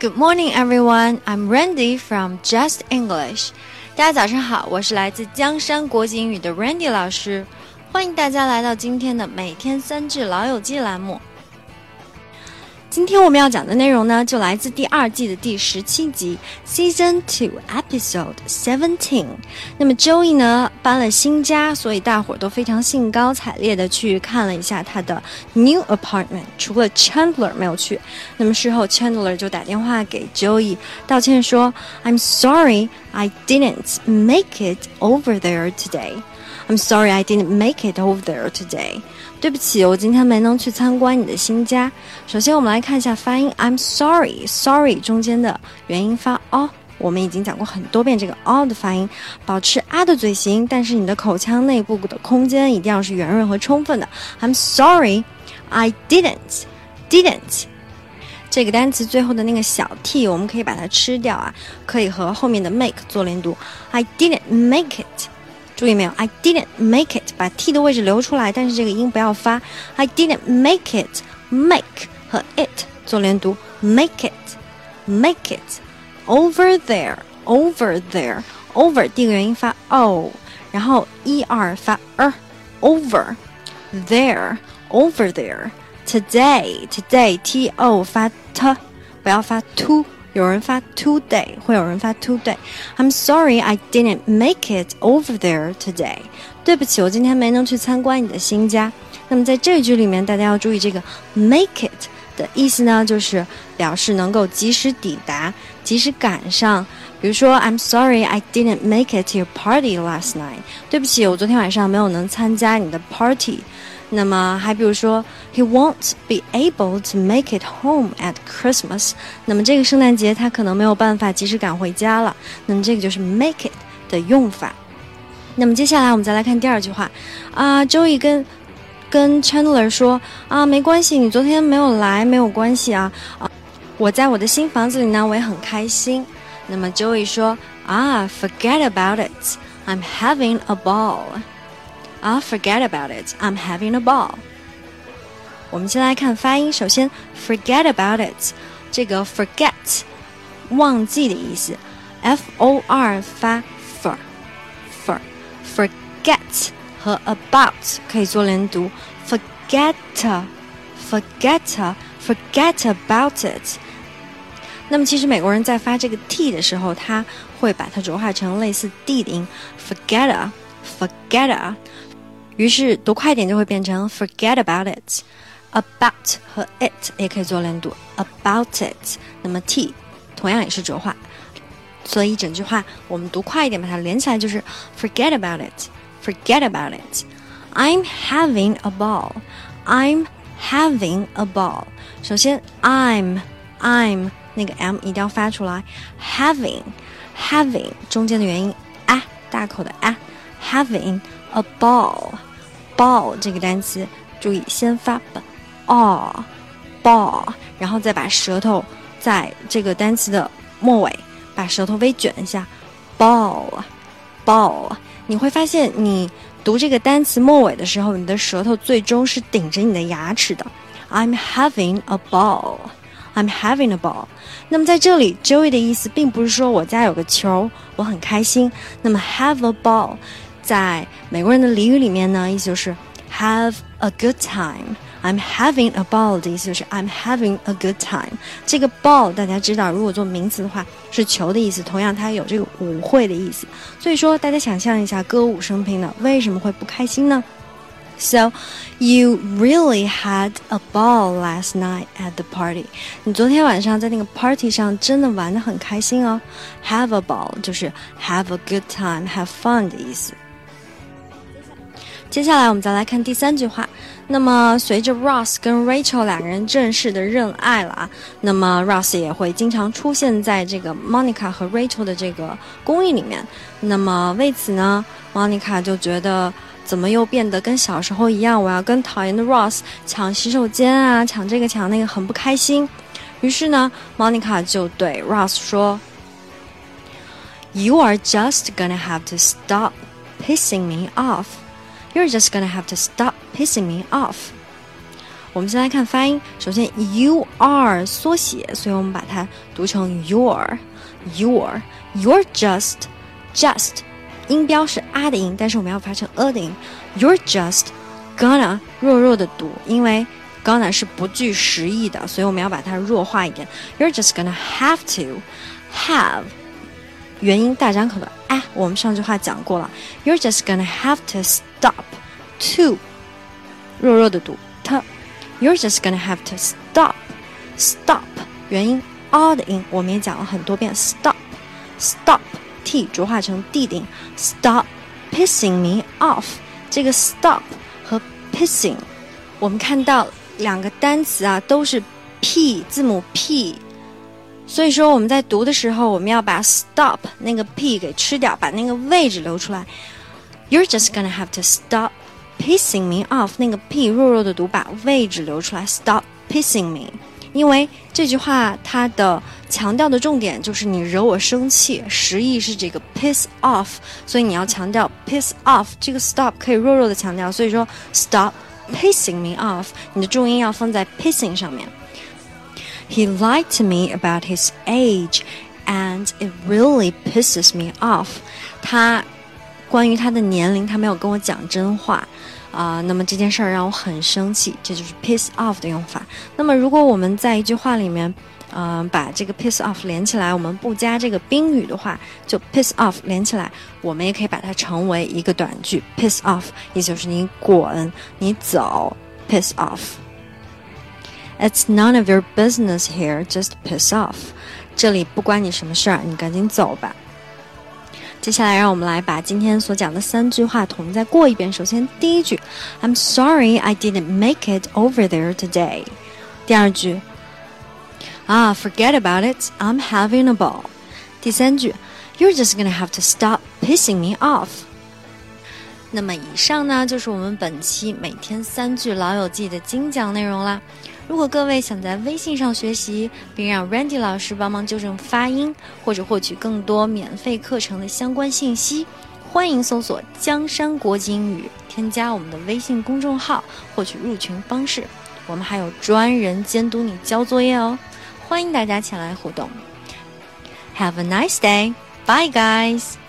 Good morning, everyone. I'm Randy from Just English. 大家早上好，我是来自江山国际英语的 Randy 老师，欢迎大家来到今天的每天三句老友记栏目。今天我们要讲的内容呢，就来自第二季的第十七集，Season Two Episode Seventeen。那么 Joey 呢搬了新家，所以大伙儿都非常兴高采烈的去看了一下他的 new apartment。除了 Chandler 没有去，那么事后 Chandler 就打电话给 Joey 道歉说：“I'm sorry, I didn't make it over there today. I'm sorry, I didn't make it over there today.” 对不起，我今天没能去参观你的新家。首先，我们来看一下发音。I'm sorry, sorry 中间的元音发 o，我们已经讲过很多遍这个 o 的发音，保持啊的嘴型，但是你的口腔内部的空间一定要是圆润和充分的。I'm sorry, I didn't, didn't 这个单词最后的那个小 t，我们可以把它吃掉啊，可以和后面的 make 做连读。I didn't make it. 注意没有？I didn't make it，把 t 的位置留出来，但是这个音不要发。I didn't make it，make 和 it 做连读，make it，make it over there，over there，over 第一个元音发 o，然后 e r 发 er，over there，over there，today，today t o 发 t，不要发 to。 有人发 today，会有人发 today。I'm sorry I didn't make it over there today。对不起，我今天没能去参观你的新家。那么在这句里面，大家要注意这个 make it 的意思呢，就是表示能够及时抵达、及时赶上。比如说，I'm sorry I didn't make it to your party last night。对不起，我昨天晚上没有能参加你的 party。那么还比如说，He won't be able to make it home at Christmas。那么这个圣诞节他可能没有办法及时赶回家了。那么这个就是 make it 的用法。那么接下来我们再来看第二句话啊，Joey 跟跟 Chandler 说啊，没关系，你昨天没有来没有关系啊啊，我在我的新房子里呢，我也很开心。那么 Joey 说啊，Forget about it，I'm having a ball。I'll forget about it. I'm having a ball. 我们先来看发音。首先，forget about it，这个 forget 忘记的意思，f o r 发 for for forget 和 about 可以做连读，forget forget forget about it。 那么其实美国人在发这个 t 的时候，他会把它浊化成类似 d 的音，forget forget。于是读快一点就会变成 forget about it。about 和 it 也可以做连读 about it。那么 t 同样也是浊化，所以整句话我们读快一点，把它连起来就是 forget about it。forget about it。I'm having a ball. I'm having a ball. 首先 I'm I'm 那个 m 一定要发出来，having having 中间的元音啊，大口的啊，having。a ball，ball 这个单词，注意先发 ball ball，然后再把舌头在这个单词的末尾，把舌头微卷一下，ball，ball，你会发现你读这个单词末尾的时候，你的舌头最终是顶着你的牙齿的。I'm having a ball I'm having a ball。那么在这里，Joey 的意思并不是说我家有个球，我很开心。那么 have a ball。在美国人的俚语里面呢，意思就是 have a good time。I'm having a ball 的意思就是 I'm having a good time。这个 ball 大家知道，如果做名词的话是球的意思，同样它有这个舞会的意思。所以说，大家想象一下，歌舞升平的，为什么会不开心呢 ？So you really had a ball last night at the party。你昨天晚上在那个 party 上真的玩的很开心哦。Have a ball 就是 have a good time，have fun 的意思。接下来我们再来看第三句话。那么随着 Ross 跟 Rachel 两个人正式的认爱了啊，那么 Ross 也会经常出现在这个 Monica 和 Rachel 的这个公寓里面。那么为此呢，Monica 就觉得 怎么又变得跟小时候一样，我要跟讨厌的 Ross 抢洗手间啊，抢这个抢那个，很不开心。于是呢，Monica 就对 Ross 说：“You are just gonna have to stop pissing me off。” You're just gonna have to stop pissing me off。我们先来看发音。首先，you are 缩写，所以我们把它读成 your。your you're just just 音标是啊的音，但是我们要发成 a 的音。You're just gonna 弱弱的读，因为 gonna 是不具实意的，所以我们要把它弱化一点。You're just gonna have to have 元音大张口的啊，我们上句话讲过了。You're just gonna have to stop to 弱弱的读 t。You're just gonna have to stop stop 元音 r 的音，我们也讲了很多遍。Stop stop T 浊化成 d 的音。Stop pissing me off。这个 stop 和 pissing，我们看到两个单词啊，都是 p 字母 p，所以说我们在读的时候，我们要把 stop 那个 p 给吃掉，把那个位置留出来。You're just gonna have to stop pissing me off。那个 p 弱弱的读，把位置留出来。Stop pissing me。因为这句话它的强调的重点就是你惹我生气，实意是这个 piss off，所以你要强调 piss off，这个 stop 可以弱弱的强调，所以说 stop pissing me off，你的重音要放在 pissing 上面。He lied to me about his age, and it really pisses me off。他关于他的年龄，他没有跟我讲真话。啊，那么这件事儿让我很生气，这就是 piss off 的用法。那么如果我们在一句话里面，嗯，把这个 piss off 连起来，我们不加这个宾语的话，就 piss off 连起来，我们也可以把它成为一个短句 piss off，也就是你滚，你走，piss off。It's none of your business here, just piss off。这里不关你什么事儿，你赶紧走吧。接下来，让我们来把今天所讲的三句话统一再过一遍。首先，第一句，I'm sorry I didn't make it over there today。第二句，啊，forget about it, I'm having a ball。第三句，You're just gonna have to stop pissing me off。那么，以上呢就是我们本期每天三句老友记的精讲内容啦。如果各位想在微信上学习，并让 Randy 老师帮忙纠正发音，或者获取更多免费课程的相关信息，欢迎搜索“江山国际英语”，添加我们的微信公众号，获取入群方式。我们还有专人监督你交作业哦，欢迎大家前来互动。Have a nice day, bye guys.